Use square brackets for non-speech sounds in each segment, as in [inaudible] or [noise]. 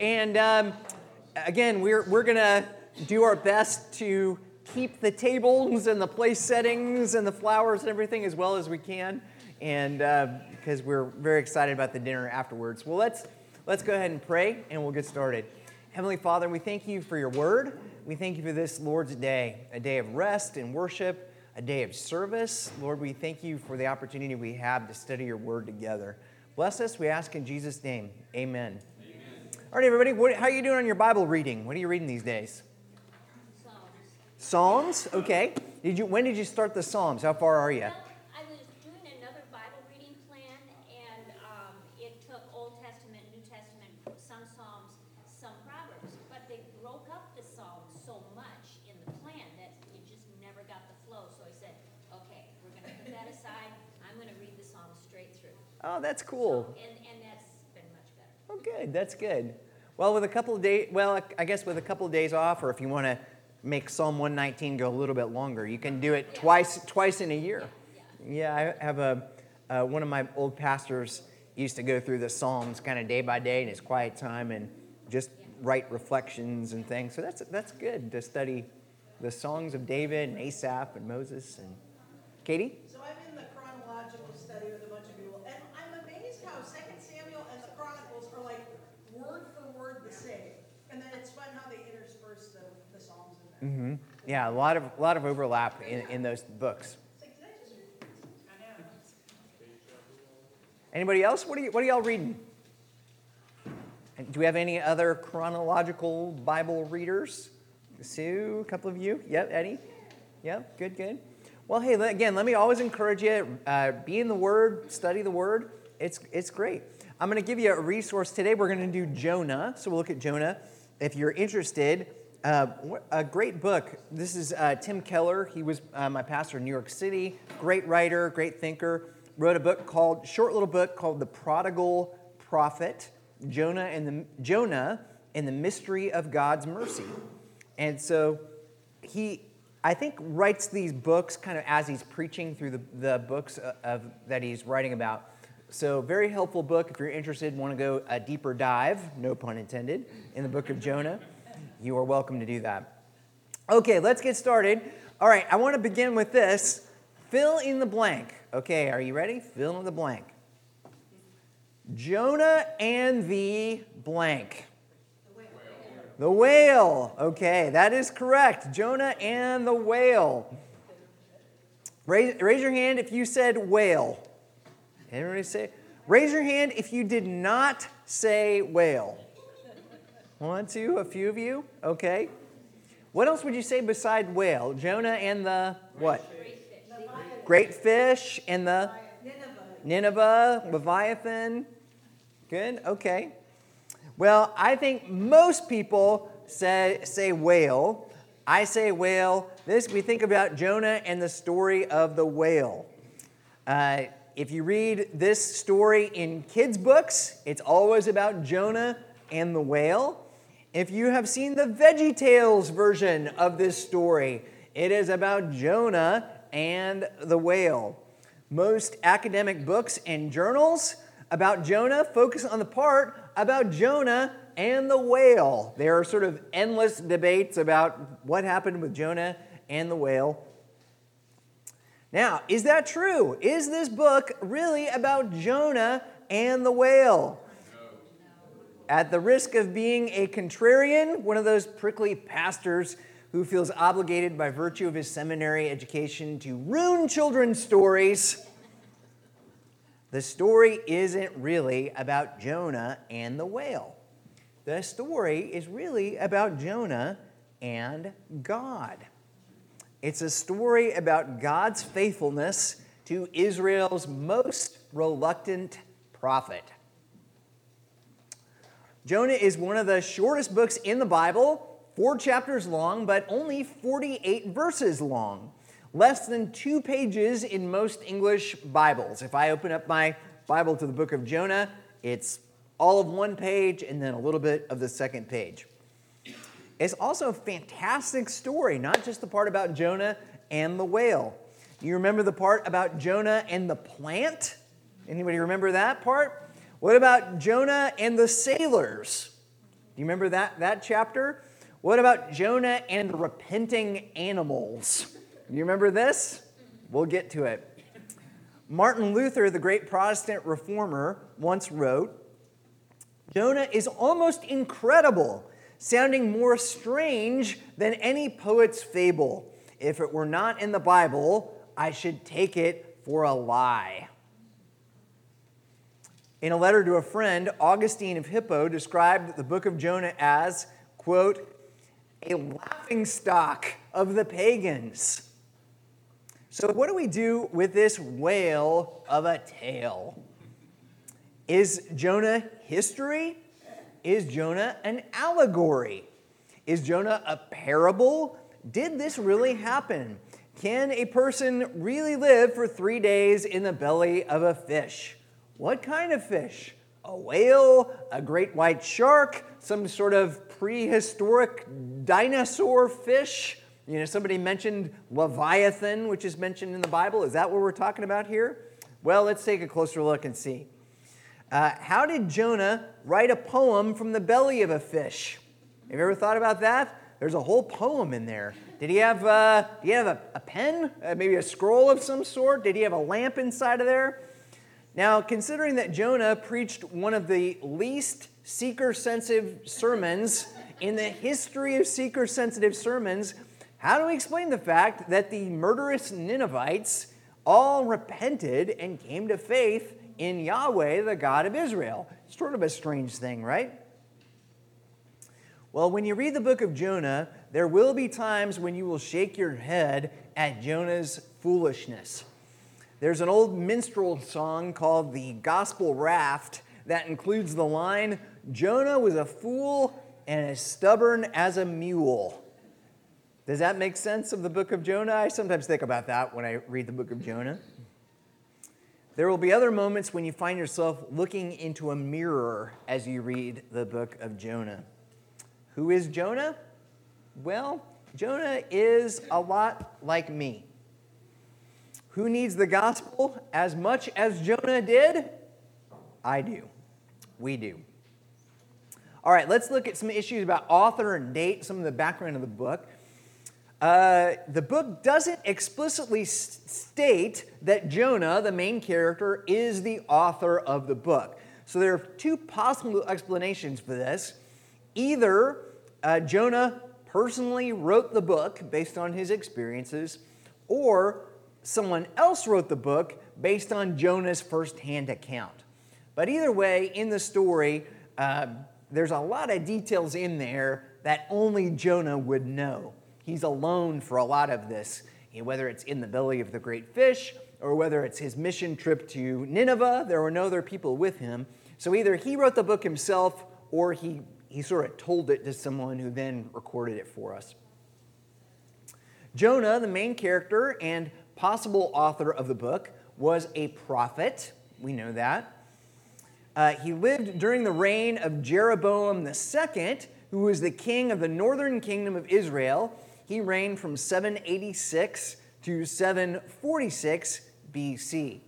And um, again, we're, we're going to do our best to keep the tables and the place settings and the flowers and everything as well as we can. And uh, because we're very excited about the dinner afterwards. Well, let's, let's go ahead and pray and we'll get started. Heavenly Father, we thank you for your word. We thank you for this Lord's Day, a day of rest and worship, a day of service. Lord, we thank you for the opportunity we have to study your word together. Bless us, we ask in Jesus' name. Amen. All right, everybody, what, how are you doing on your Bible reading? What are you reading these days? Psalms. Psalms? Okay. Did you, when did you start the Psalms? How far are you? Well, I was doing another Bible reading plan, and um, it took Old Testament, New Testament, some Psalms, some Proverbs, but they broke up the Psalms so much in the plan that you just never got the flow. So I said, okay, we're going to put that aside. I'm going to read the Psalms straight through. Oh, that's cool. So, and, and that's been much better. Oh, good. That's good. Well, with a couple of days, well, I guess with a couple of days off, or if you want to make Psalm 119 go a little bit longer, you can do it twice, twice in a year. Yeah, I have a uh, one of my old pastors used to go through the Psalms kind of day by day in his quiet time and just write reflections and things. So that's that's good to study the songs of David and Asaph and Moses and Katie. Mm-hmm. Yeah, a lot of a lot of overlap in, in those books. Anybody else? What are you, what are y'all reading? do we have any other chronological Bible readers? Sue, a couple of you. Yep, Eddie. Yep, good, good. Well, hey, again, let me always encourage you. Uh, be in the Word, study the Word. It's it's great. I'm going to give you a resource today. We're going to do Jonah, so we'll look at Jonah. If you're interested, uh, a great book. This is uh, Tim Keller. He was uh, my pastor in New York City. Great writer, great thinker. Wrote a book called, short little book called The Prodigal Prophet Jonah and the, Jonah and the Mystery of God's Mercy. And so he, I think, writes these books kind of as he's preaching through the, the books of, of that he's writing about. So, very helpful book if you're interested, want to go a deeper dive, no pun intended, in the book of Jonah you are welcome to do that. Okay, let's get started. All right, I want to begin with this. Fill in the blank. Okay, are you ready? Fill in the blank. Jonah and the blank. The whale. The whale. Okay, that is correct. Jonah and the whale. Raise, raise your hand if you said whale. Everybody say? Raise your hand if you did not say whale. One, two, a few of you? Okay. What else would you say beside whale? Jonah and the what? Great fish and the Nineveh. Nineveh, Leviathan. Good, okay. Well, I think most people say, say whale. I say whale. This, we think about Jonah and the story of the whale. Uh, if you read this story in kids' books, it's always about Jonah and the whale. If you have seen the Veggie Tales version of this story, it is about Jonah and the whale. Most academic books and journals about Jonah focus on the part about Jonah and the whale. There are sort of endless debates about what happened with Jonah and the whale. Now, is that true? Is this book really about Jonah and the whale? At the risk of being a contrarian, one of those prickly pastors who feels obligated by virtue of his seminary education to ruin children's stories, the story isn't really about Jonah and the whale. The story is really about Jonah and God. It's a story about God's faithfulness to Israel's most reluctant prophet. Jonah is one of the shortest books in the Bible, four chapters long, but only 48 verses long. Less than two pages in most English Bibles. If I open up my Bible to the book of Jonah, it's all of one page and then a little bit of the second page. It's also a fantastic story, not just the part about Jonah and the whale. You remember the part about Jonah and the plant? Anybody remember that part? What about Jonah and the sailors? Do you remember that, that chapter? What about Jonah and the repenting animals? Do you remember this? We'll get to it. Martin Luther, the great Protestant reformer, once wrote Jonah is almost incredible, sounding more strange than any poet's fable. If it were not in the Bible, I should take it for a lie. In a letter to a friend, Augustine of Hippo described the book of Jonah as, quote, a laughing stock of the pagans. So, what do we do with this whale of a tale? Is Jonah history? Is Jonah an allegory? Is Jonah a parable? Did this really happen? Can a person really live for three days in the belly of a fish? What kind of fish? A whale, a great white shark, some sort of prehistoric dinosaur fish? You know, somebody mentioned Leviathan, which is mentioned in the Bible. Is that what we're talking about here? Well, let's take a closer look and see. Uh, how did Jonah write a poem from the belly of a fish? Have you ever thought about that? There's a whole poem in there. Did he have, uh, did he have a, a pen? Uh, maybe a scroll of some sort? Did he have a lamp inside of there? Now, considering that Jonah preached one of the least seeker sensitive sermons in the history of seeker sensitive sermons, how do we explain the fact that the murderous Ninevites all repented and came to faith in Yahweh, the God of Israel? It's sort of a strange thing, right? Well, when you read the book of Jonah, there will be times when you will shake your head at Jonah's foolishness. There's an old minstrel song called The Gospel Raft that includes the line Jonah was a fool and as stubborn as a mule. Does that make sense of the book of Jonah? I sometimes think about that when I read the book of Jonah. There will be other moments when you find yourself looking into a mirror as you read the book of Jonah. Who is Jonah? Well, Jonah is a lot like me. Who needs the gospel as much as Jonah did? I do. We do. All right, let's look at some issues about author and date, some of the background of the book. Uh, the book doesn't explicitly state that Jonah, the main character, is the author of the book. So there are two possible explanations for this. Either uh, Jonah personally wrote the book based on his experiences, or someone else wrote the book based on Jonah's firsthand account. But either way, in the story, uh, there's a lot of details in there that only Jonah would know. He's alone for a lot of this, whether it's in the belly of the great fish or whether it's his mission trip to Nineveh. There were no other people with him. So either he wrote the book himself or he, he sort of told it to someone who then recorded it for us. Jonah, the main character and possible author of the book, was a prophet. We know that. Uh, he lived during the reign of Jeroboam II, who was the king of the northern kingdom of Israel he reigned from 786 to 746 BC.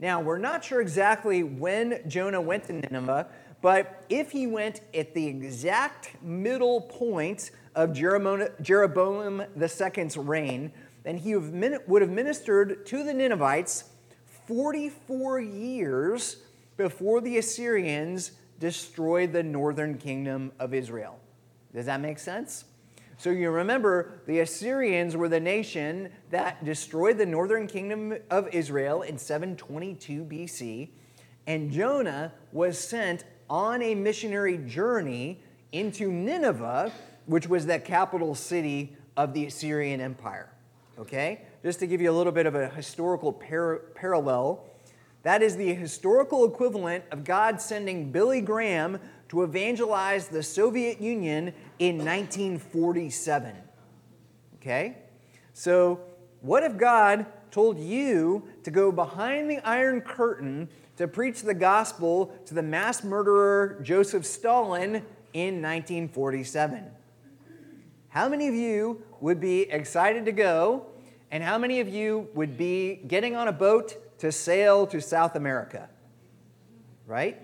Now, we're not sure exactly when Jonah went to Nineveh, but if he went at the exact middle point of Jeroboam II's reign, then he would have ministered to the Ninevites 44 years before the Assyrians destroyed the northern kingdom of Israel. Does that make sense? So you remember the Assyrians were the nation that destroyed the northern kingdom of Israel in 722 BC, and Jonah was sent on a missionary journey into Nineveh, which was the capital city of the Assyrian Empire. Okay? Just to give you a little bit of a historical par- parallel, that is the historical equivalent of God sending Billy Graham to evangelize the Soviet Union in 1947. Okay? So, what if God told you to go behind the Iron Curtain to preach the gospel to the mass murderer Joseph Stalin in 1947? How many of you would be excited to go, and how many of you would be getting on a boat to sail to South America? Right?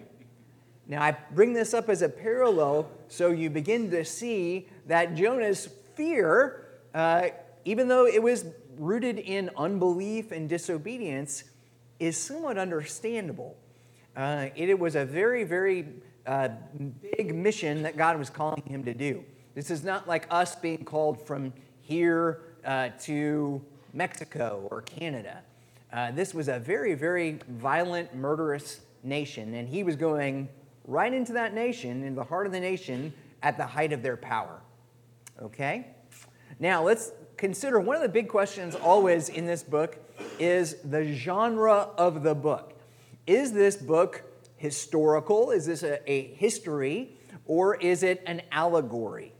Now, I bring this up as a parallel so you begin to see that Jonah's fear, uh, even though it was rooted in unbelief and disobedience, is somewhat understandable. Uh, it, it, was a very, very uh, big mission that God was calling him to do. This is not like us being called from here uh, to Mexico or Canada. Uh, this was a very, very violent, murderous nation, and he was going right into that nation, in the heart of the nation, at the height of their power. Okay? Now, let's consider one of the big questions always in this book is the genre of the book. Is this book historical? Is this a, a history? Or is it an allegory?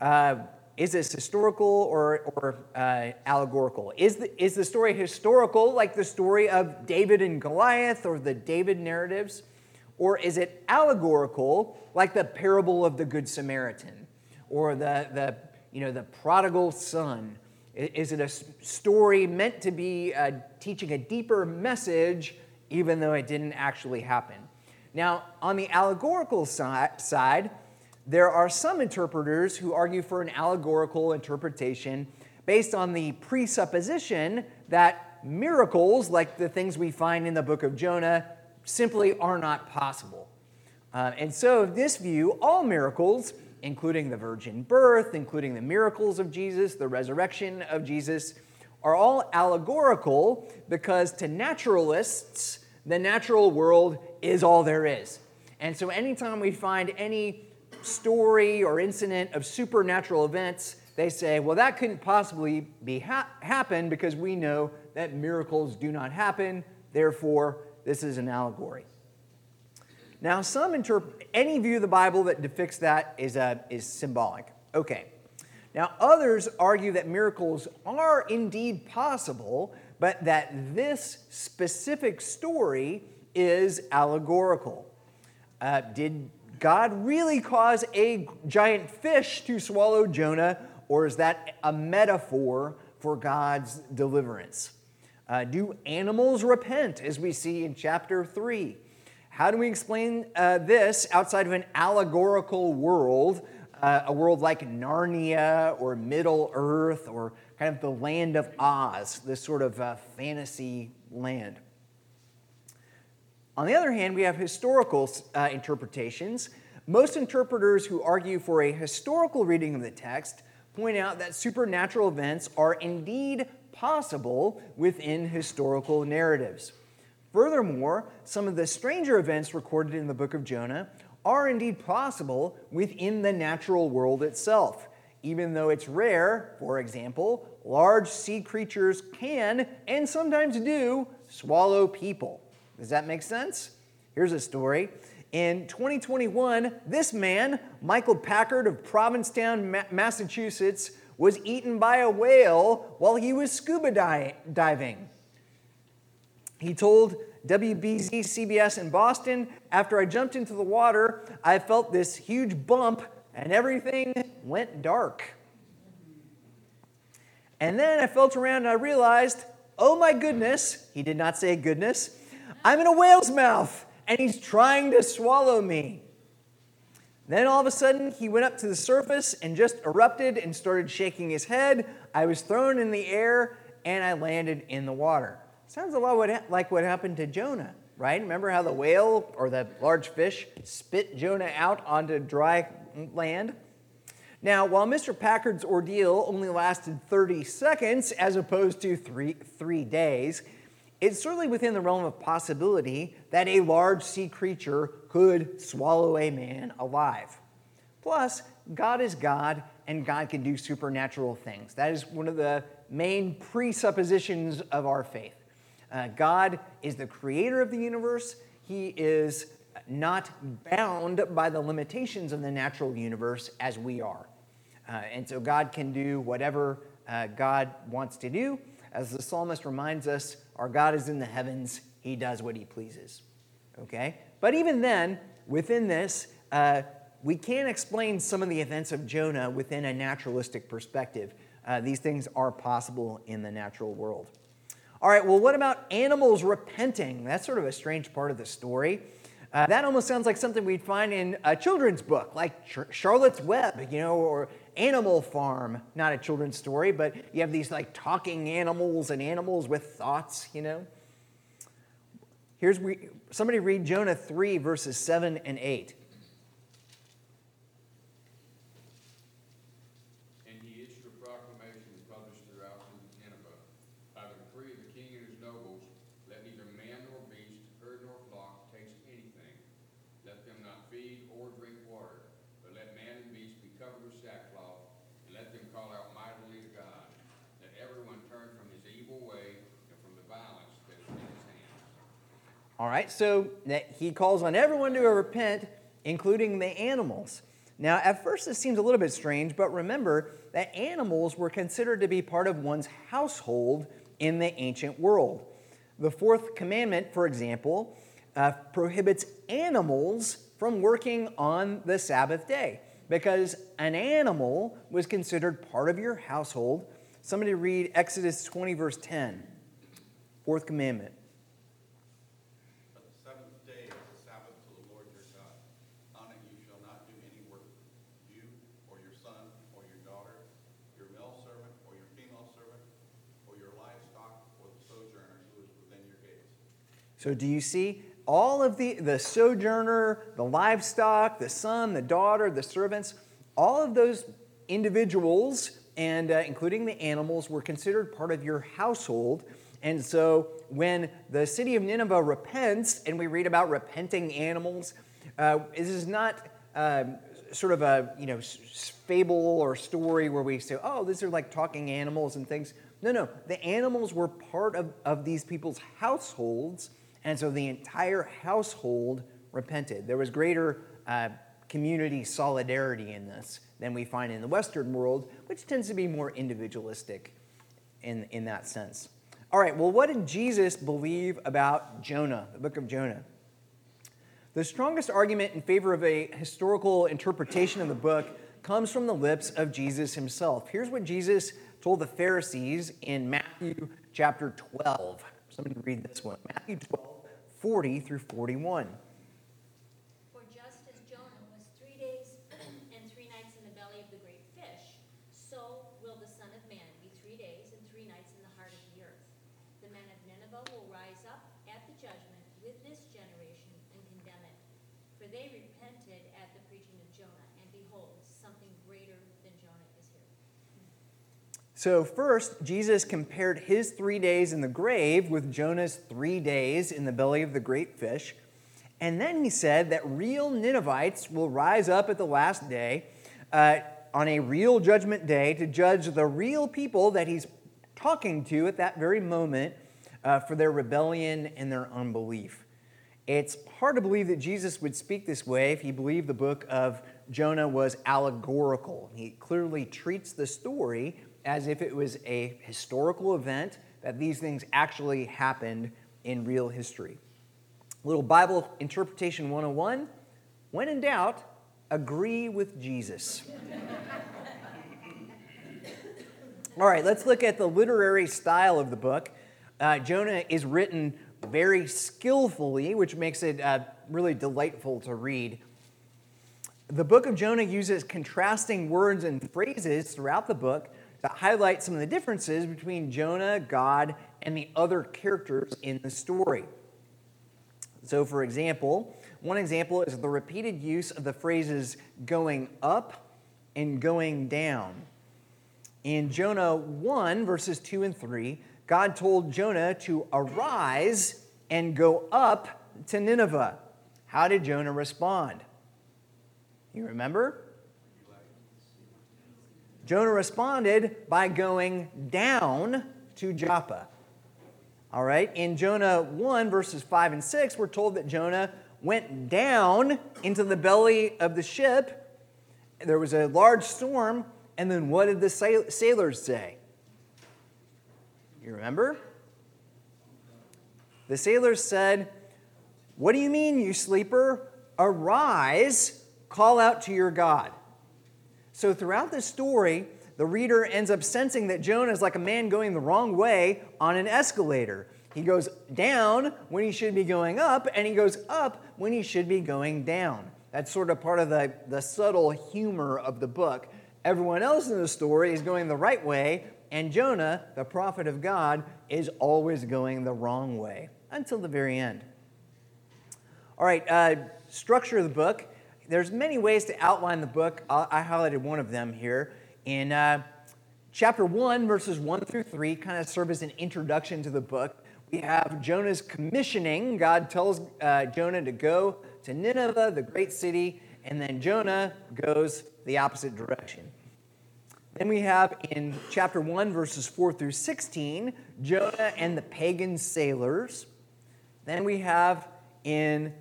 Uh, is this historical or, or uh, allegorical? Is the, is the story historical, like the story of David and Goliath or the David narratives? Or is it allegorical, like the parable of the Good Samaritan or the, the, you know, the prodigal son? Is it a story meant to be uh, teaching a deeper message, even though it didn't actually happen? Now, on the allegorical si- side, there are some interpreters who argue for an allegorical interpretation based on the presupposition that miracles, like the things we find in the book of Jonah, simply are not possible. Uh, and so, this view, all miracles, including the virgin birth, including the miracles of Jesus, the resurrection of Jesus, are all allegorical because to naturalists, the natural world is all there is. And so, anytime we find any story or incident of supernatural events, they say, well, that couldn't possibly be ha- happen because we know that miracles do not happen. Therefore, this is an allegory. Now, some interpret any view of the Bible that depicts that is, uh, is symbolic. Okay. Now, others argue that miracles are indeed possible, but that this specific story is allegorical. Uh, did God really cause a giant fish to swallow Jonah, or is that a metaphor for God's deliverance? Uh, do animals repent, as we see in chapter 3? How do we explain uh, this outside of an allegorical world, uh, a world like Narnia or Middle Earth or kind of the land of Oz, this sort of uh, fantasy land? On the other hand, we have historical uh, interpretations. Most interpreters who argue for a historical reading of the text point out that supernatural events are indeed possible within historical narratives. Furthermore, some of the stranger events recorded in the book of Jonah are indeed possible within the natural world itself. Even though it's rare, for example, large sea creatures can and sometimes do swallow people. Does that make sense? Here's a story. In 2021, this man, Michael Packard of Provincetown, Massachusetts, was eaten by a whale while he was scuba diving. He told WBZ CBS in Boston, after I jumped into the water, I felt this huge bump and everything went dark. And then I felt around and I realized, oh my goodness, he did not say goodness, I'm in a whale's mouth and he's trying to swallow me. Then all of a sudden, he went up to the surface and just erupted and started shaking his head. I was thrown in the air and I landed in the water. Sounds a lot like what happened to Jonah, right? Remember how the whale or the large fish spit Jonah out onto dry land? Now, while Mr. Packard's ordeal only lasted 30 seconds as opposed to three, three days, it's certainly within the realm of possibility that a large sea creature could swallow a man alive. Plus, God is God and God can do supernatural things. That is one of the main presuppositions of our faith. Uh, God is the creator of the universe, He is not bound by the limitations of the natural universe as we are. Uh, and so God can do whatever uh, God wants to do. As the psalmist reminds us, our God is in the heavens, he does what he pleases. Okay? But even then, within this, uh, we can't explain some of the events of Jonah within a naturalistic perspective. Uh, these things are possible in the natural world. All right, well, what about animals repenting? That's sort of a strange part of the story. Uh, that almost sounds like something we'd find in a children's book, like Ch- Charlotte's Web, you know, or Animal Farm. Not a children's story, but you have these like talking animals and animals with thoughts, you know. Here's we, somebody read Jonah 3, verses 7 and 8. And he issued a proclamation published throughout Nineveh. By the decree of the king and his nobles, let neither man nor beast, herd nor flock taste anything. Let them not feed or drink water, but let man and beast be covered with sackcloth, and let them call out mightily to God. Let everyone turn from his evil way and from the violence that is in his hands. All right, so that he calls on everyone to repent, including the animals. Now, at first, this seems a little bit strange, but remember that animals were considered to be part of one's household in the ancient world. The fourth commandment, for example, uh, prohibits animals from working on the Sabbath day because an animal was considered part of your household. Somebody read Exodus 20, verse 10. Fourth commandment. But the seventh day is the Sabbath to the Lord your God. On it you shall not do any work, you, or your son, or your daughter, your male servant, or your female servant, or your livestock, or the sojourner who is within your gates. So do you see all of the the sojourner, the livestock, the son, the daughter, the servants, all of those individuals and uh, including the animals were considered part of your household. And so when the city of Nineveh repents, and we read about repenting animals, uh, this is not um, sort of a you know fable or story where we say, oh, these are like talking animals and things. No, no, the animals were part of, of these people's households, and so the entire household repented. There was greater uh, community solidarity in this than we find in the Western world, which tends to be more individualistic in, in that sense. All right, well, what did Jesus believe about Jonah, the book of Jonah? The strongest argument in favor of a historical interpretation of the book comes from the lips of Jesus himself. Here's what Jesus told the Pharisees in Matthew chapter 12. Somebody read this one Matthew 12, 40 through 41. For just as Jonah was three days [clears throat] and three nights in the belly of the great fish, so will the Son of Man be three days and three nights in the heart of the earth. The men of Nineveh will rise up at the judgment with this generation and condemn it. For they repented at the preaching of Jonah, and behold, something greater than Jonah is here. So, first, Jesus compared his three days in the grave with Jonah's three days in the belly of the great fish. And then he said that real Ninevites will rise up at the last day uh, on a real judgment day to judge the real people that he's talking to at that very moment uh, for their rebellion and their unbelief. It's hard to believe that Jesus would speak this way if he believed the book of Jonah was allegorical. He clearly treats the story as if it was a historical event, that these things actually happened in real history. Little Bible Interpretation 101 when in doubt, agree with Jesus. [laughs] All right, let's look at the literary style of the book. Uh, Jonah is written very skillfully, which makes it uh, really delightful to read. The book of Jonah uses contrasting words and phrases throughout the book to highlight some of the differences between Jonah, God, and the other characters in the story. So, for example, one example is the repeated use of the phrases going up and going down. In Jonah 1, verses 2 and 3, God told Jonah to arise and go up to Nineveh. How did Jonah respond? You remember? Jonah responded by going down to Joppa. All right, in Jonah 1, verses 5 and 6, we're told that Jonah went down into the belly of the ship. There was a large storm, and then what did the sailors say? You remember? The sailors said, What do you mean, you sleeper? Arise, call out to your God. So, throughout this story, the reader ends up sensing that Jonah is like a man going the wrong way on an escalator. He goes down when he should be going up, and he goes up when he should be going down. That's sort of part of the, the subtle humor of the book. Everyone else in the story is going the right way, and Jonah, the prophet of God, is always going the wrong way until the very end. All right, uh, structure of the book. There's many ways to outline the book. I, highlighted one of them here. In uh, chapter 1, verses 1 through 3, kind of serve as an introduction to the book. We have Jonah's commissioning. God tells uh, Jonah to go to Nineveh, the great city, and then Jonah goes the opposite direction. Then we have in chapter 1, verses 4 through 16, Jonah and the pagan sailors. Then we have in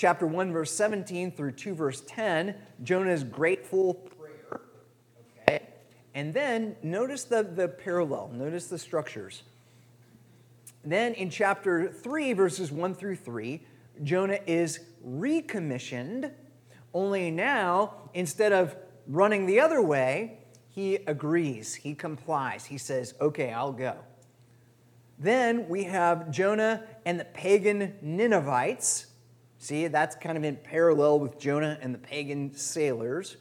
chapter 1, verse 17 through 2, verse 10, Jonah's grateful prayer. Okay? And then notice the, the parallel, notice the structures. Then in chapter 3, verses 1 through 3, Jonah is recommissioned, only now, instead of running the other way, he agrees, he complies. He says, Okay, I'll go. Then we have Jonah and the pagan Ninevites. See, that's kind of in parallel with Jonah and the pagan sailors.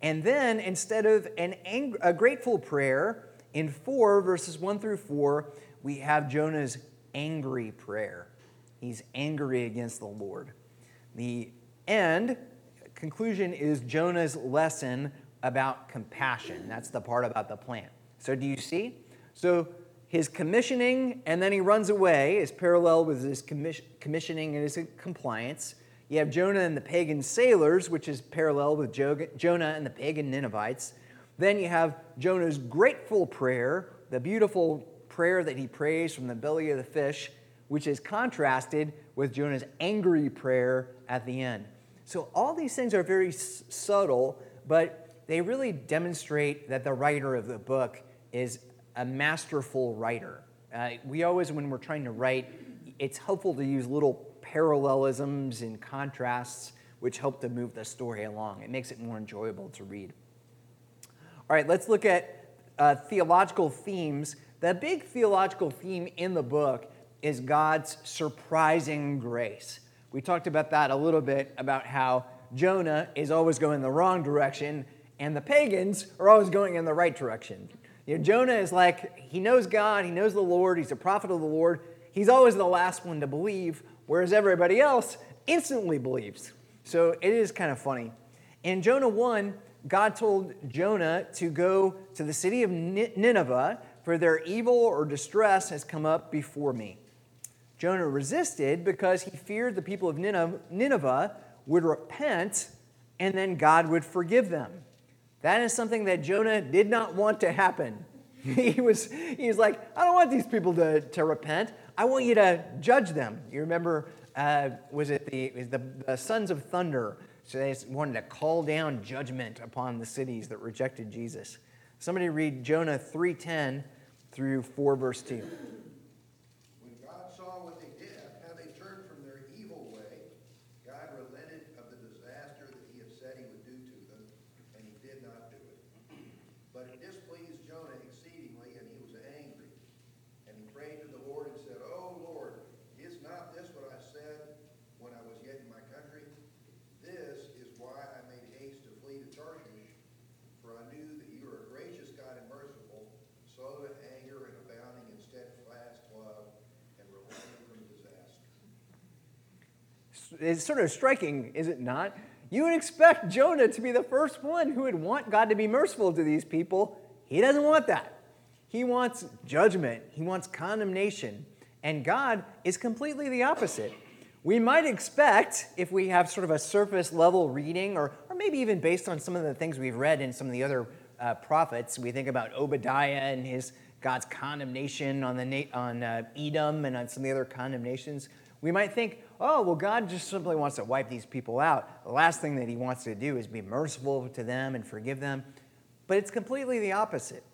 And then instead of an ang- a grateful prayer, in 4 verses 1 through 4, we have Jonah's angry prayer. He's angry against the Lord. The end conclusion is Jonah's lesson about compassion. That's the part about the plant. So, do you see? So, his commissioning and then he runs away is parallel with his commissioning and his compliance. You have Jonah and the pagan sailors, which is parallel with Jonah and the pagan Ninevites. Then you have Jonah's grateful prayer, the beautiful prayer that he prays from the belly of the fish, which is contrasted with Jonah's angry prayer at the end. So all these things are very s- subtle, but they really demonstrate that the writer of the book is a masterful writer. Uh, we always, when we're trying to write, it's helpful to use little parallelisms and contrasts which help to move the story along. It makes it more enjoyable to read. All right, let's look at uh, theological themes. The big theological theme in the book is God's surprising grace. We talked about that a little bit about how Jonah is always going the wrong direction and the pagans are always going in the right direction. You know, Jonah is like, he knows God, he knows the Lord, he's a prophet of the Lord. He's always the last one to believe, whereas everybody else instantly believes. So it is kind of funny. In Jonah 1, God told Jonah to go to the city of Nineveh, for their evil or distress has come up before me. Jonah resisted because he feared the people of Nineveh would repent and then God would forgive them. That is something that Jonah did not want to happen. [laughs] he was, he was like, I don't want these people to, to repent. I want you to judge them. You remember, uh, was it the, was the, the sons of thunder? So they wanted to call down judgment upon the cities that rejected Jesus. Somebody read Jonah 3:10 through 4 verse 2. It's sort of striking, is it not? You would expect Jonah to be the first one who would want God to be merciful to these people. He doesn't want that. He wants judgment, he wants condemnation. And God is completely the opposite. We might expect, if we have sort of a surface level reading, or, or maybe even based on some of the things we've read in some of the other uh, prophets, we think about Obadiah and his God's condemnation on, the, on uh, Edom and on some of the other condemnations. We might think, oh, well, God just simply wants to wipe these people out. The last thing that he wants to do is be merciful to them and forgive them. But it's completely the opposite.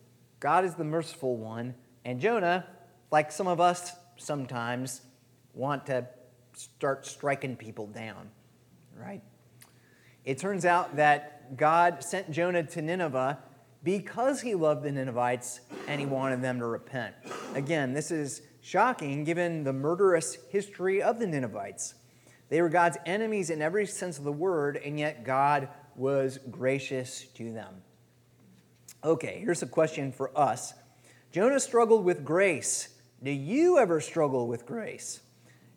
God is the merciful one, and Jonah, like some of us sometimes, want to start striking people down, right? It turns out that God sent Jonah to Nineveh because he loved the Ninevites and he wanted them to repent. Again, this is shocking given the murderous history of the Ninevites. They were God's enemies in every sense of the word, and yet God was gracious to them. Okay, here's a question for us Jonah struggled with grace. Do you ever struggle with grace?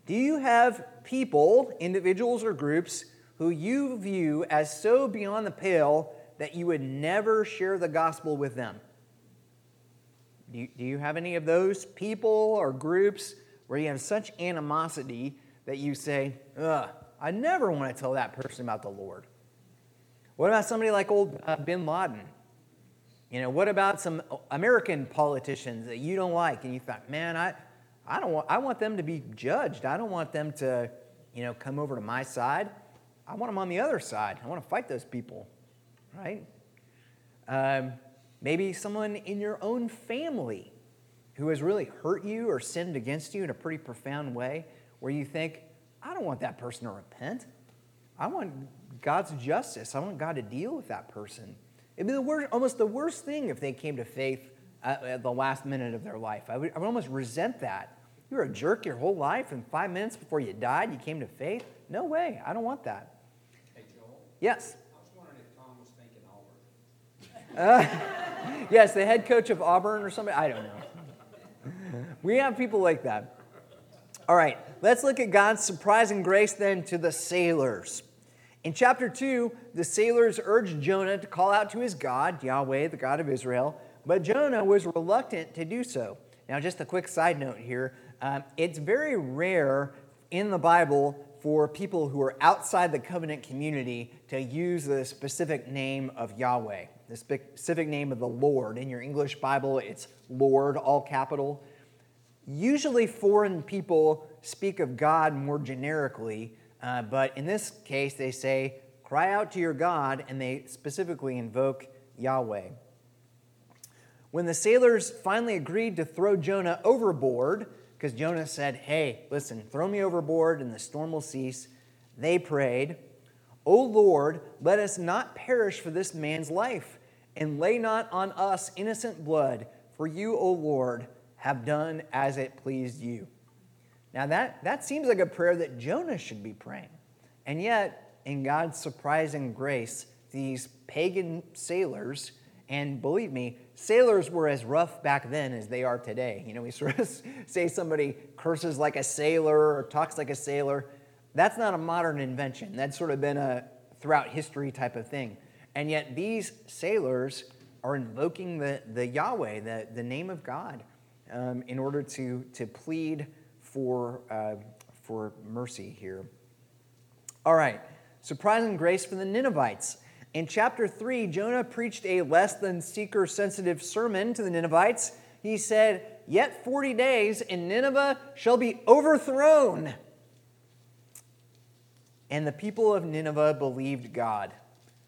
Do you have people, individuals or groups, who you view as so beyond the pale that you would never share the gospel with them? Do you, do you have any of those people or groups where you have such animosity that you say, ugh, I never want to tell that person about the Lord? What about somebody like old uh, bin Laden? You know, what about some American politicians that you don't like and you thought, man, I, I don't want, I want them to be judged. I don't want them to, you know, come over to my side. I want them on the other side. I want to fight those people, right? Um, maybe someone in your own family who has really hurt you or sinned against you in a pretty profound way, where you think, I don't want that person to repent. I want God's justice. I want God to deal with that person. It'd be the worst, almost the worst thing if they came to faith at, at the last minute of their life. I would, I would almost resent that. You were a jerk your whole life, and five minutes before you died, you came to faith? No way. I don't want that. Hey, Joel, Yes. I was wondering if Tom was thinking Auburn. [laughs] Uh, yes, the head coach of Auburn or somebody. I don't know. We have people like that. All right, let's look at God's surprising grace then to the sailors. In chapter 2, the sailors urged Jonah to call out to his God, Yahweh, the God of Israel, but Jonah was reluctant to do so. Now, just a quick side note here um, it's very rare in the Bible for people who are outside the covenant community to use the specific name of Yahweh, the specific name of the Lord. In your English Bible, it's Lord, all capital. Usually, foreign people speak of God more generically, uh, but in this case, they say, Cry out to your God, and they specifically invoke Yahweh. When the sailors finally agreed to throw Jonah overboard, because Jonah said, Hey, listen, throw me overboard and the storm will cease, they prayed, O Lord, let us not perish for this man's life, and lay not on us innocent blood, for you, O Lord, have done as it pleased you. Now, that, that seems like a prayer that Jonah should be praying. And yet, in God's surprising grace, these pagan sailors, and believe me, sailors were as rough back then as they are today. You know, we sort of [laughs] say somebody curses like a sailor or talks like a sailor. That's not a modern invention. That's sort of been a throughout history type of thing. And yet, these sailors are invoking the, the Yahweh, the, the name of God, um, in order to, to plead for, uh, for mercy here. All right, surprising grace for the Ninevites. In chapter 3, Jonah preached a less than seeker sensitive sermon to the Ninevites. He said, Yet 40 days, and Nineveh shall be overthrown. And the people of Nineveh believed God.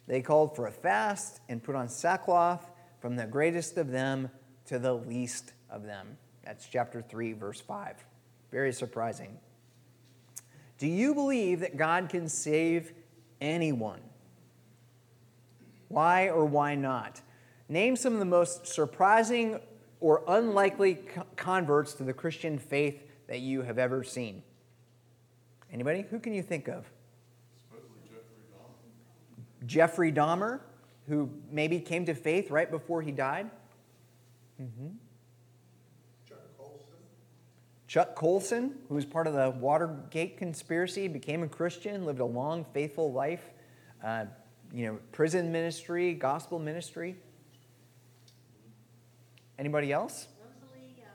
They called for a fast and put on sackcloth from the greatest of them to the least of them. That's chapter 3, verse 5. Very surprising. Do you believe that God can save anyone? Why or why not? Name some of the most surprising or unlikely converts to the Christian faith that you have ever seen. Anybody? Who can you think of? Jeffrey Dahmer, who maybe came to faith right before he died. Mm-hmm. Chuck Colson. Chuck Colson, who was part of the Watergate conspiracy, became a Christian, lived a long, faithful life. Uh, you know, prison ministry, gospel ministry. Anybody else? Rosalie, uh,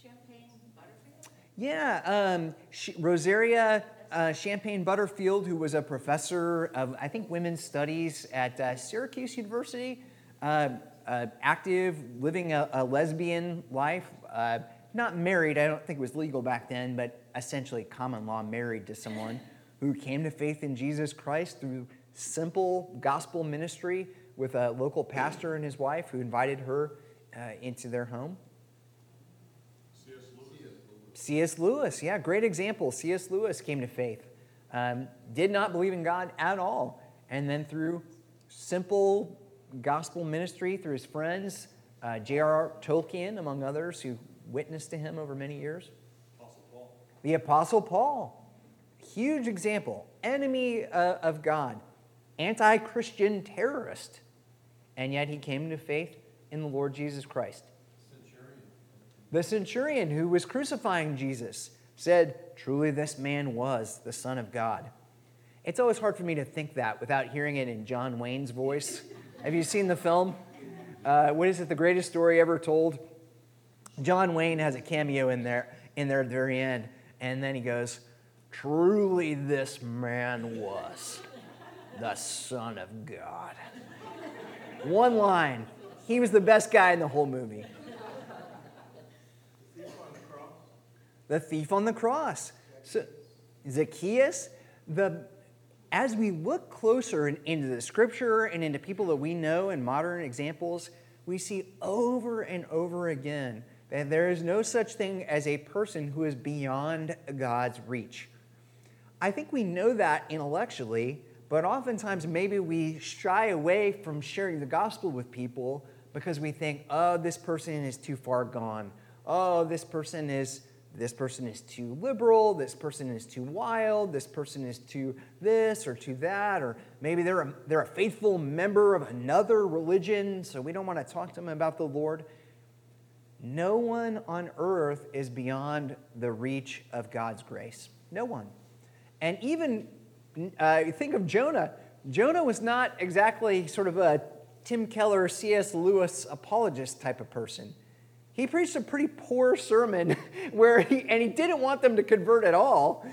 Champagne Butterfield? Yeah, um, she, Rosaria uh, Champagne Butterfield, who was a professor of, I think, women's studies at uh, Syracuse University, uh, uh active, living a, a lesbian life, uh, not married, I don't think it was legal back then, but essentially common law married to someone who came to faith in Jesus Christ through simple gospel ministry with a local pastor and his wife who invited her uh, into their home. C.S. Lewis. Yeah, great example. C.S. Lewis came to faith, um, did not believe in God at all, and then through simple gospel ministry through his friends, uh, J.R.R. Tolkien, among others, who witnessed to him over many years? Apostle Paul. The Apostle Paul. Huge example. Enemy uh, of God, anti Christian terrorist. And yet he came to faith in the Lord Jesus Christ. The centurion who was crucifying Jesus said, Truly, this man was the Son of God. It's always hard for me to think that without hearing it in John Wayne's voice. Have you seen the film? Uh, what is it, the greatest story ever told? John Wayne has a cameo in there, in there at the very end, and then he goes, Truly, this man was the Son of God. One line. He was the best guy in the whole movie. Thief on the cross. The thief on the cross. So, Zacchaeus, the, as we look closer in- into the scripture and into people that we know and modern examples, we see over and over again that there is no such thing as a person who is beyond God's reach. I think we know that intellectually, but oftentimes maybe we shy away from sharing the gospel with people because we think, oh, this person is too far gone. Oh, this person is this person is too liberal, this person is too wild, this person is too this or too that, or maybe they're a, they're a faithful member of another religion, so we don't want to talk to them about the Lord. No one on earth is beyond the reach of God's grace. No one. And even uh, think of Jonah. Jonah was not exactly sort of a Tim Keller, C.S. Lewis apologist type of person. He preached a pretty poor sermon [laughs] where he, and he didn't want them to convert at all.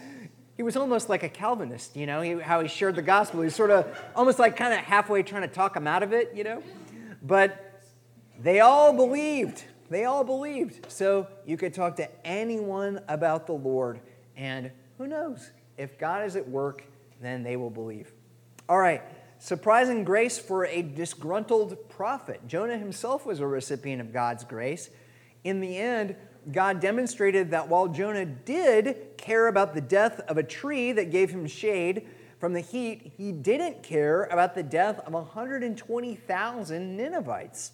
He was almost like a Calvinist, you know, he, how he shared the gospel. He's sort of almost like kind of halfway trying to talk them out of it, you know. But they all believed. They all believed. So you could talk to anyone about the Lord, and who knows? If God is at work, then they will believe. All right, surprising grace for a disgruntled prophet. Jonah himself was a recipient of God's grace. In the end, God demonstrated that while Jonah did care about the death of a tree that gave him shade from the heat, he didn't care about the death of 120,000 Ninevites.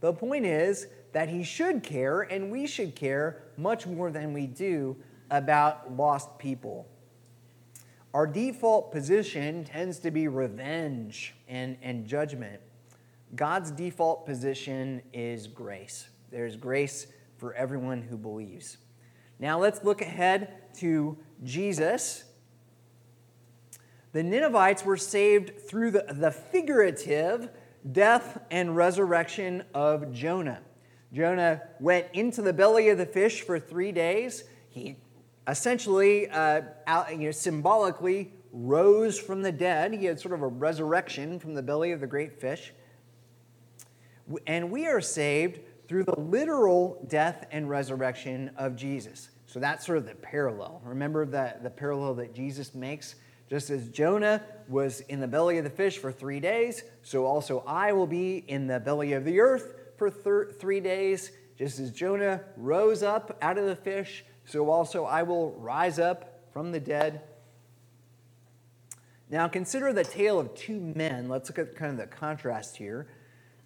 The point is that he should care, and we should care much more than we do about lost people. Our default position tends to be revenge and, and judgment. God's default position is grace. There's grace for everyone who believes. Now let's look ahead to Jesus. The Ninevites were saved through the, the figurative death and resurrection of Jonah. Jonah went into the belly of the fish for three days. He essentially, uh, out, you know, symbolically, rose from the dead. He had sort of a resurrection from the belly of the great fish. And we are saved through the literal death and resurrection of Jesus. So that's sort of the parallel. Remember the, the parallel that Jesus makes? Just as Jonah was in the belly of the fish for three days, so also I will be in the belly of the earth for thir- three days. Just as Jonah rose up out of the fish, so also I will rise up from the dead. Now consider the tale of two men. Let's look at kind of the contrast here.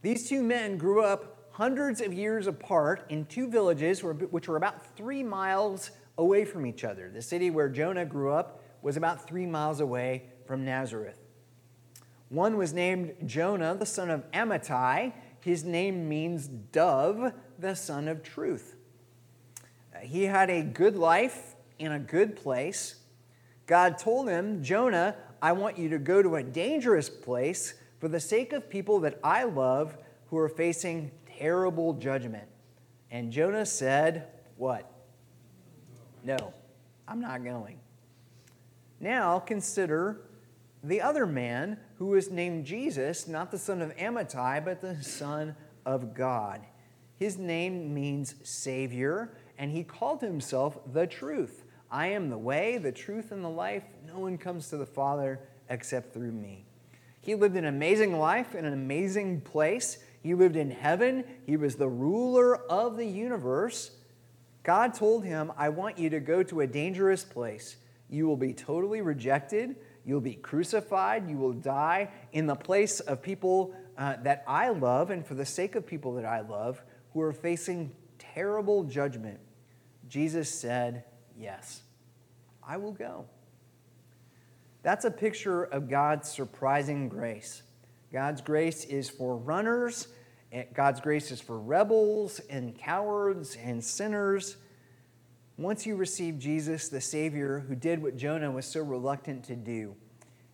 These two men grew up hundreds of years apart in two villages which were about three miles away from each other. The city where Jonah grew up was about three miles away from Nazareth. One was named Jonah, the son of Amittai. His name means dove, the son of truth. He had a good life in a good place. God told him, Jonah, I want you to go to a dangerous place for the sake of people that I love who are facing terrible judgment. And Jonah said, What? No, I'm not going. Now consider the other man who was named Jesus, not the son of Amittai, but the son of God. His name means Savior, and he called himself the truth. I am the way, the truth, and the life. No one comes to the Father except through me. He lived an amazing life in an amazing place. He lived in heaven. He was the ruler of the universe. God told him, I want you to go to a dangerous place. You will be totally rejected. You'll be crucified. You will die in the place of people uh, that I love and for the sake of people that I love who are facing terrible judgment, Jesus said, Yes, I will go. That's a picture of God's surprising grace. God's grace is for runners, God's grace is for rebels and cowards and sinners. Once you receive Jesus, the Savior, who did what Jonah was so reluctant to do,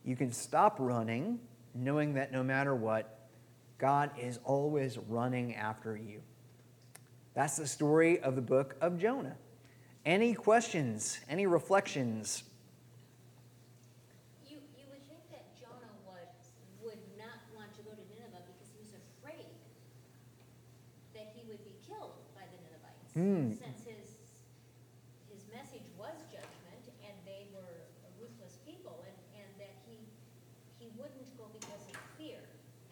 you can stop running, knowing that no matter what, God is always running after you. That's the story of the book of Jonah. Any questions, any reflections You, you would think that Jonah would, would not want to go to Nineveh because he was afraid that he would be killed by the Ninevites. Hmm. Since his, his message was judgment and they were a ruthless people and, and that he, he wouldn't go because of fear.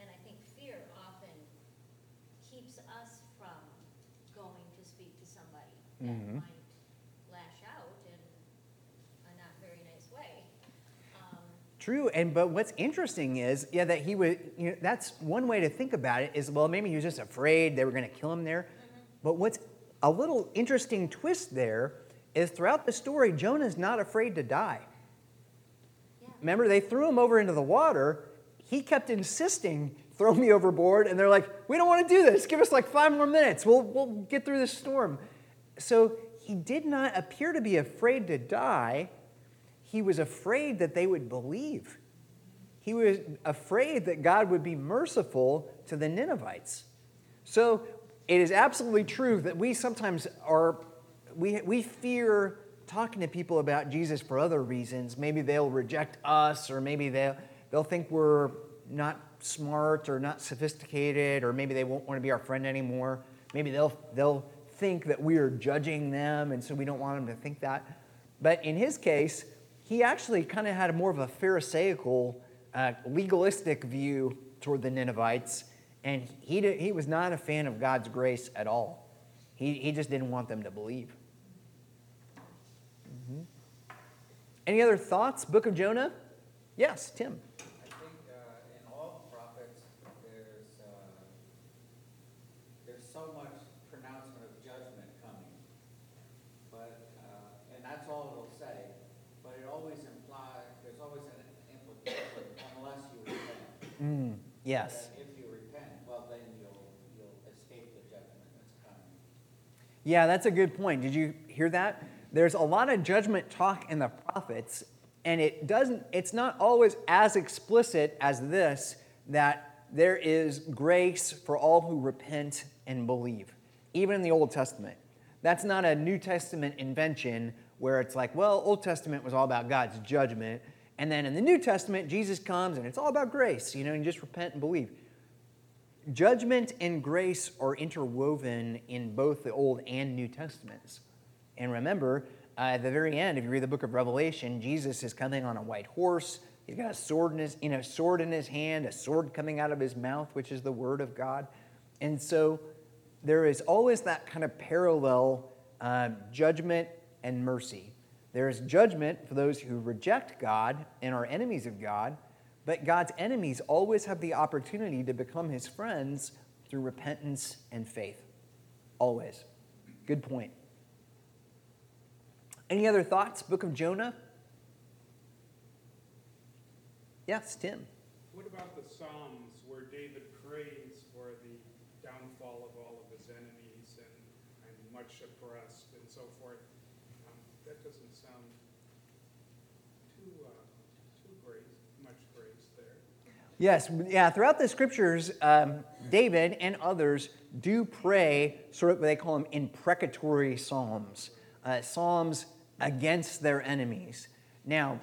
And I think fear often keeps us from going to speak to somebody that Mhm. might lash out in a not very nice way. Um, True, and but what's interesting is, yeah, that he would. You know, that's one way to think about it. Is well, maybe he was just afraid they were going to kill him there. But what's a little interesting twist there is throughout the story, Jonah's not afraid to die. yeah. Remember, they threw him over into the water. He kept insisting, "Throw me overboard," and they're like, "We don't want to do this. Give us like five more minutes. We'll we'll get through this storm." So he did not appear to be afraid to die. He was afraid that they would believe. He was afraid that God would be merciful to the Ninevites. So it is absolutely true that we sometimes are, we, we fear talking to people about Jesus for other reasons. Maybe they'll reject us, or maybe they'll, they'll think we're not smart or not sophisticated, or maybe they won't want to be our friend anymore. Maybe they'll, they'll think that we are judging them, and so we don't want them to think that. But in his case, he actually kind of had more of a Pharisaical, uh, legalistic view toward the Ninevites, and he, did, he was not a fan of God's grace at all. He, he just didn't want them to believe. Mhm. Any other thoughts? Book of Jonah? Yes, Tim. I Yeah, that's a good point. Did you hear that? There's a lot of judgment talk in the prophets, and it doesn't, it's not always as explicit as this that there is grace for all who repent and believe, even in the Old Testament. That's not a New Testament invention where it's like, well, Old Testament was all about God's judgment, and then in the New Testament, Jesus comes and it's all about grace, you know, and just repent and believe. Judgment and grace are interwoven in both the Old and New Testaments. And remember, uh, at the very end, if you read the book of Revelation, Jesus is coming on a white horse. He's got a sword in his, you know, sword in his hand, a sword coming out of his mouth, which is the word of God. And so there is always that kind of parallel uh, judgment and mercy. There is judgment for those who reject God and are enemies of God, but God's enemies always have the opportunity to become his friends through repentance and faith. Always. Good point. Any other thoughts? Book of Jonah? Yes, Tim. What about the Psalms where David prays for the downfall of all of his enemies and, and much oppressed and so forth? Um, That doesn't sound too, uh, too grace, much grace there. Yes, yeah, throughout the scriptures, um, David and others do pray sort of what they call them imprecatory psalms, uh, psalms against their enemies. Now,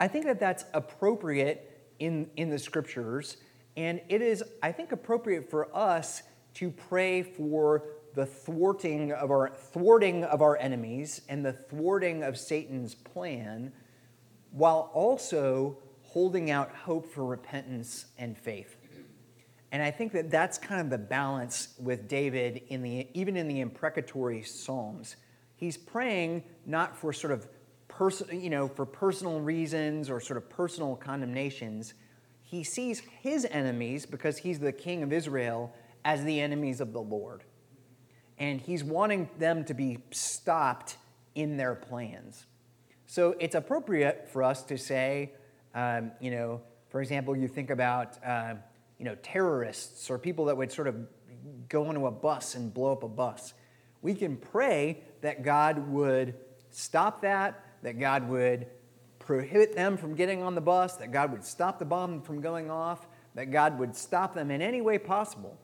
I think that that's appropriate in, in the scriptures, and it is, I think, appropriate for us to pray for the thwarting of our thwarting of our enemies and the thwarting of Satan's plan, while also holding out hope for repentance and faith. And I think that that's kind of the balance with David in the even in the imprecatory psalms. He's praying not for sort of person, you know, for personal reasons or sort of personal condemnations. He sees his enemies because he's the king of Israel as the enemies of the Lord. and he's wanting them to be stopped in their plans. So it's appropriate for us to say, um, you know, for example, you think about, uh, you know, terrorists or people that would sort of go into a bus and blow up a bus. We can pray that God would stop that, that God would prohibit them from getting on the bus, that God would stop the bomb from going off, that God would stop them in any way possible,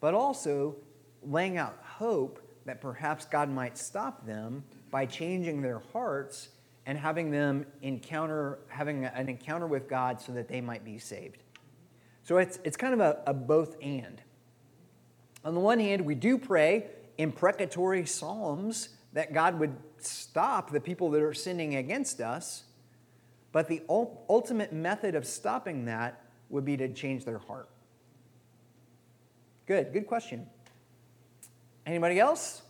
but also laying out hope that perhaps God might stop them by changing their hearts and having them encounter having an encounter with God so that they might be saved. So it's, it's kind of a, a both and. On the one hand, we do pray imprecatory psalms that God would stop the people that are sinning against us, but the ultimate method of stopping that would be to change their heart. Good, good question. Anybody else?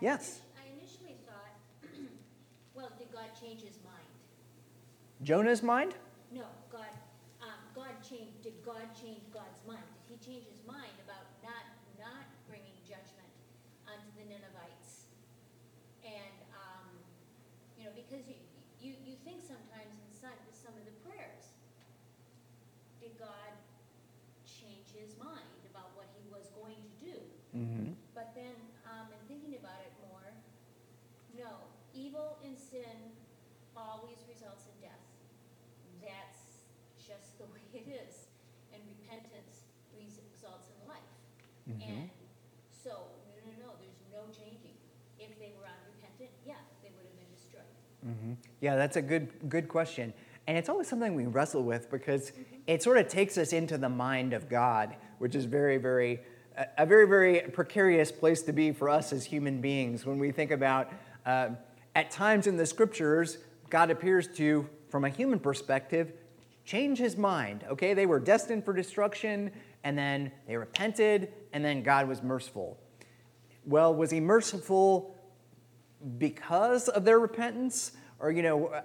Yes. I initially thought, well, did God change his mind? Jonah's mind? No, God, um, God changed, did God change God's mind? Did he change his mind about not, not bringing judgment onto the Ninevites? And, um, you know, because you, you, you think sometimes in some, some of the prayers, did God change his mind about what he was going to do? Mm-hmm. But then, um, in thinking about it more, no, evil and sin always results in death. That's it is. And repentance results in life. Mhm. And so, no, no, no, there's no changing. If they were unrepentant, yeah, they would have been destroyed. Mm-hmm. Yeah, that's a good good question, and it's always something we wrestle with because it sort of takes us into the mind of God, which is very, very a, a very, very precarious place to be for us as human beings when we think about. Uh, at times in the scriptures, God appears to, from a human perspective, change his mind. Okay, they were destined for destruction, and then they repented, and then God was merciful. Well, was he merciful because of their repentance? Or, you know,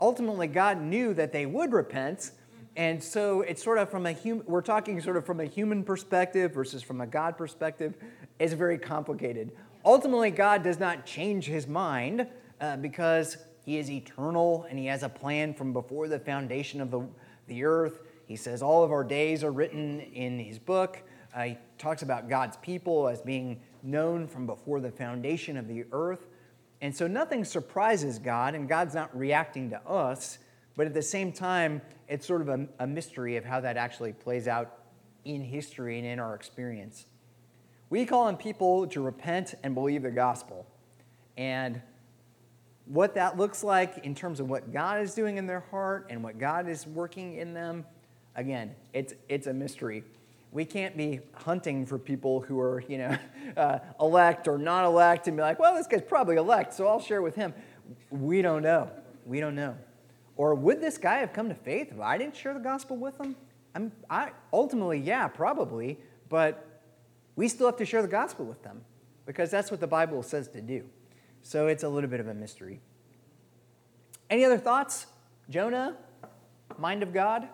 ultimately, God knew that they would repent. And so it's sort of from a human, we're talking sort of from a human perspective versus from a God perspective. It's very complicated. Ultimately, God does not change his mind uh, because he is eternal and he has a plan from before the foundation of the, the earth. He says all of our days are written in his book. Uh, he talks about God's people as being known from before the foundation of the earth. And so nothing surprises God, and God's not reacting to us, but at the same time, it's sort of a, a mystery of how that actually plays out in history and in our experience. We call on people to repent and believe the gospel. And what that looks like in terms of what God is doing in their heart and what God is working in them, again, it's, it's a mystery. We can't be hunting for people who are, you know, [laughs] uh, elect or not elect and be like, well, this guy's probably elect, so I'll share with him. We don't know. We don't know. Or would this guy have come to faith if I didn't share the gospel with him? I'm, I, ultimately, yeah, probably, but we still have to share the gospel with them because that's what the Bible says to do. So it's a little bit of a mystery. Any other thoughts? Jonah, mind of God?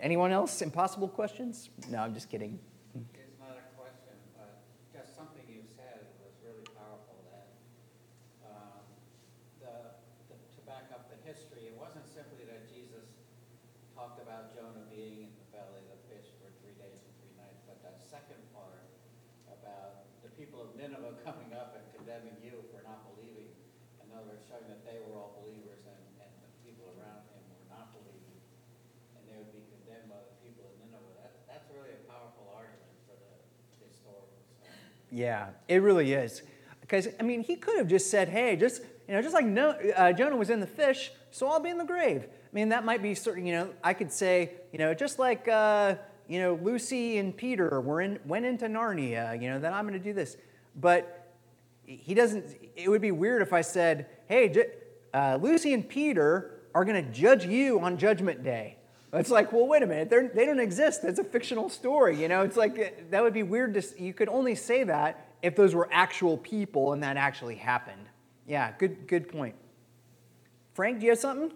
Anyone else? Impossible questions? No, I'm just kidding. It's not a question, but just something you said was really powerful that, um, the, the, to back up the history, it wasn't simply that Jesus talked about Jonah being in the belly of the fish for three days and three nights, but that second part about the people of Nineveh coming up and condemning you for not believing. In other words, showing that they were all believers and, and the people around him were not believing. And they would be condemned by the people of Nineveh. That, that's really a powerful argument for the historical side. Yeah, it really is. Because, I mean, he could have just said, hey, just, you know, just like no, uh, Jonah was in the fish, so I'll be in the grave. I mean, that might be certain, you know, I could say, you know, just like, uh, you know, Lucy and Peter were in, went into Narnia, you know, then I'm going to do this. But he doesn't, it would be weird if I said, hey, uh, Lucy and Peter are going to judge you on Judgment Day. It's like, well, wait a minute, They're, they do not exist. That's a fictional story. You know, it's like eh, that would be weird. To, you could only say that if those were actual people and that actually happened. Yeah, good, good point. Frank, do you have something?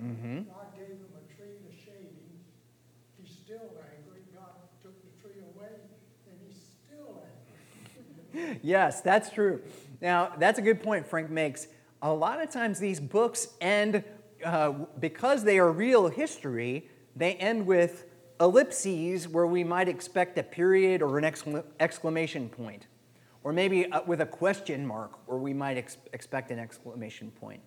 Mm-hmm. [laughs] yes, that's true. Now, that's a good point Frank makes. A lot of times these books end, uh, because they are real history, they end with ellipses where we might expect a period or an exclamation point, or maybe uh, with a question mark where we might ex- expect an exclamation point.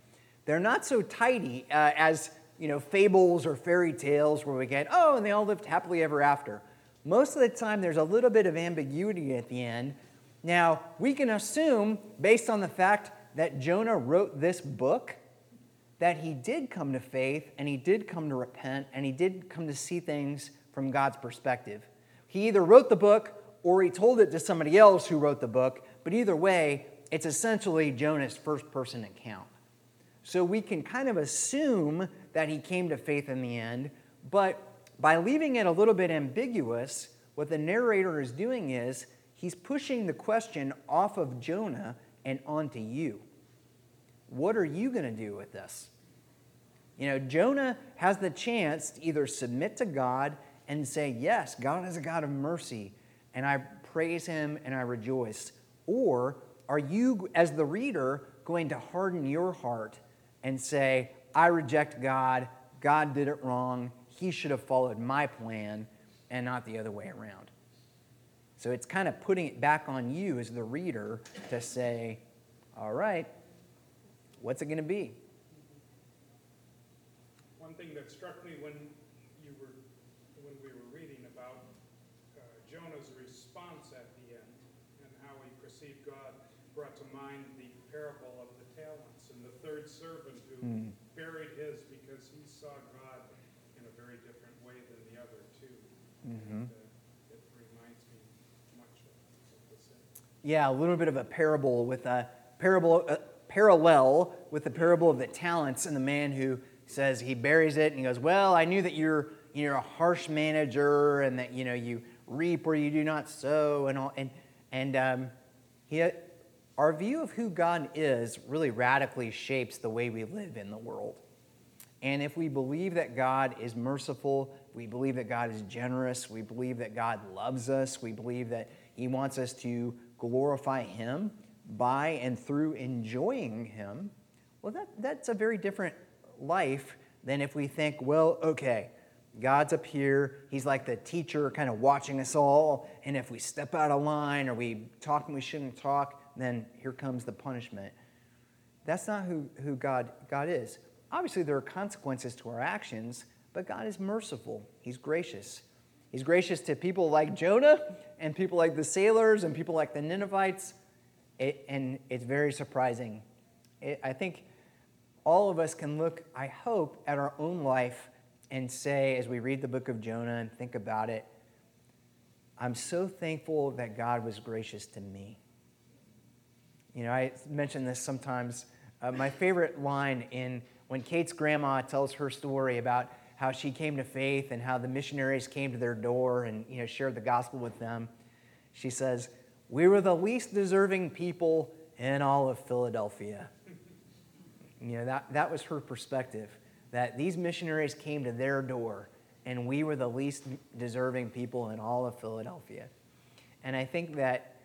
They're not so tidy uh, as you know fables or fairy tales where we get oh and they all lived happily ever after. Most of the time, there's a little bit of ambiguity at the end. Now, we can assume, based on the fact that Jonah wrote this book, that he did come to faith and he did come to repent and he did come to see things from God's perspective. He either wrote the book or he told it to somebody else who wrote the book, but either way, it's essentially Jonah's first person account. So we can kind of assume that he came to faith in the end, but by leaving it a little bit ambiguous, what the narrator is doing is he's pushing the question off of Jonah and onto you. What are you going to do with this? You know, Jonah has the chance to either submit to God and say, Yes, God is a God of mercy, and I praise him and I rejoice. Or are you, as the reader, going to harden your heart and say, I reject God, God did it wrong, he should have followed my plan and not the other way around. So it's kind of putting it back on you as the reader to say, all right, what's it going to be? One thing that struck me when you were when we were reading about uh, Jonah's response at the end and how he perceived God brought to mind the parable of the talents and the third servant who mm. buried his because he saw God Mm-hmm. Yeah, a little bit of a parable with a parable, a parallel with the parable of the talents and the man who says he buries it and he goes, "Well, I knew that you're you're a harsh manager and that you know you reap where you do not sow and all." And and um, he, our view of who God is really radically shapes the way we live in the world. And if we believe that God is merciful, we believe that God is generous, we believe that God loves us, we believe that He wants us to glorify Him by and through enjoying Him, well, that, that's a very different life than if we think, well, okay, God's up here. He's like the teacher kind of watching us all. And if we step out of line or we talk and we shouldn't talk, then here comes the punishment. That's not who, who God, God is. Obviously, there are consequences to our actions, but God is merciful. He's gracious. He's gracious to people like Jonah and people like the sailors and people like the Ninevites. It, and it's very surprising. It, I think all of us can look, I hope, at our own life and say, as we read the book of Jonah and think about it, I'm so thankful that God was gracious to me. You know, I mention this sometimes. Uh, my favorite line in when Kate's grandma tells her story about how she came to faith and how the missionaries came to their door and you know, shared the gospel with them, she says, We were the least deserving people in all of Philadelphia. You know, that, that was her perspective, that these missionaries came to their door and we were the least deserving people in all of Philadelphia. And I think that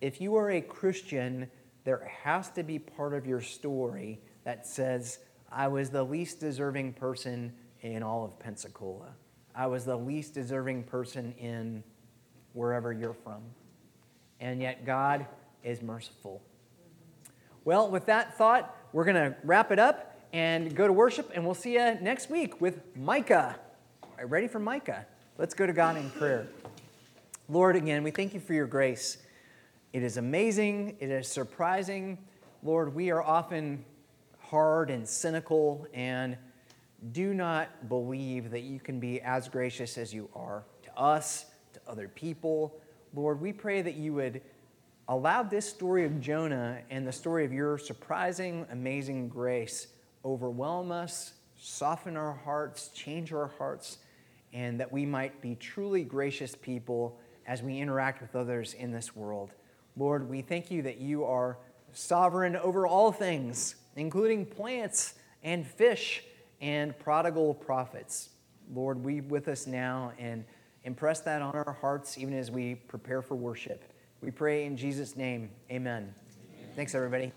if you are a Christian, there has to be part of your story that says, I was the least deserving person in all of Pensacola. I was the least deserving person in wherever you're from. And yet, God is merciful. Well, with that thought, we're going to wrap it up and go to worship, and we'll see you next week with Micah. Right, ready for Micah? Let's go to God in prayer. Lord, again, we thank you for your grace. It is amazing, it is surprising. Lord, we are often hard and cynical and do not believe that you can be as gracious as you are to us, to other people. Lord, we pray that you would allow this story of Jonah and the story of your surprising, amazing grace overwhelm us, soften our hearts, change our hearts, and that we might be truly gracious people as we interact with others in this world. Lord, we thank you that you are sovereign over all things including plants and fish and prodigal prophets. Lord, be with us now and impress that on our hearts even as we prepare for worship. We pray in Jesus' name. Amen. Thanks, everybody.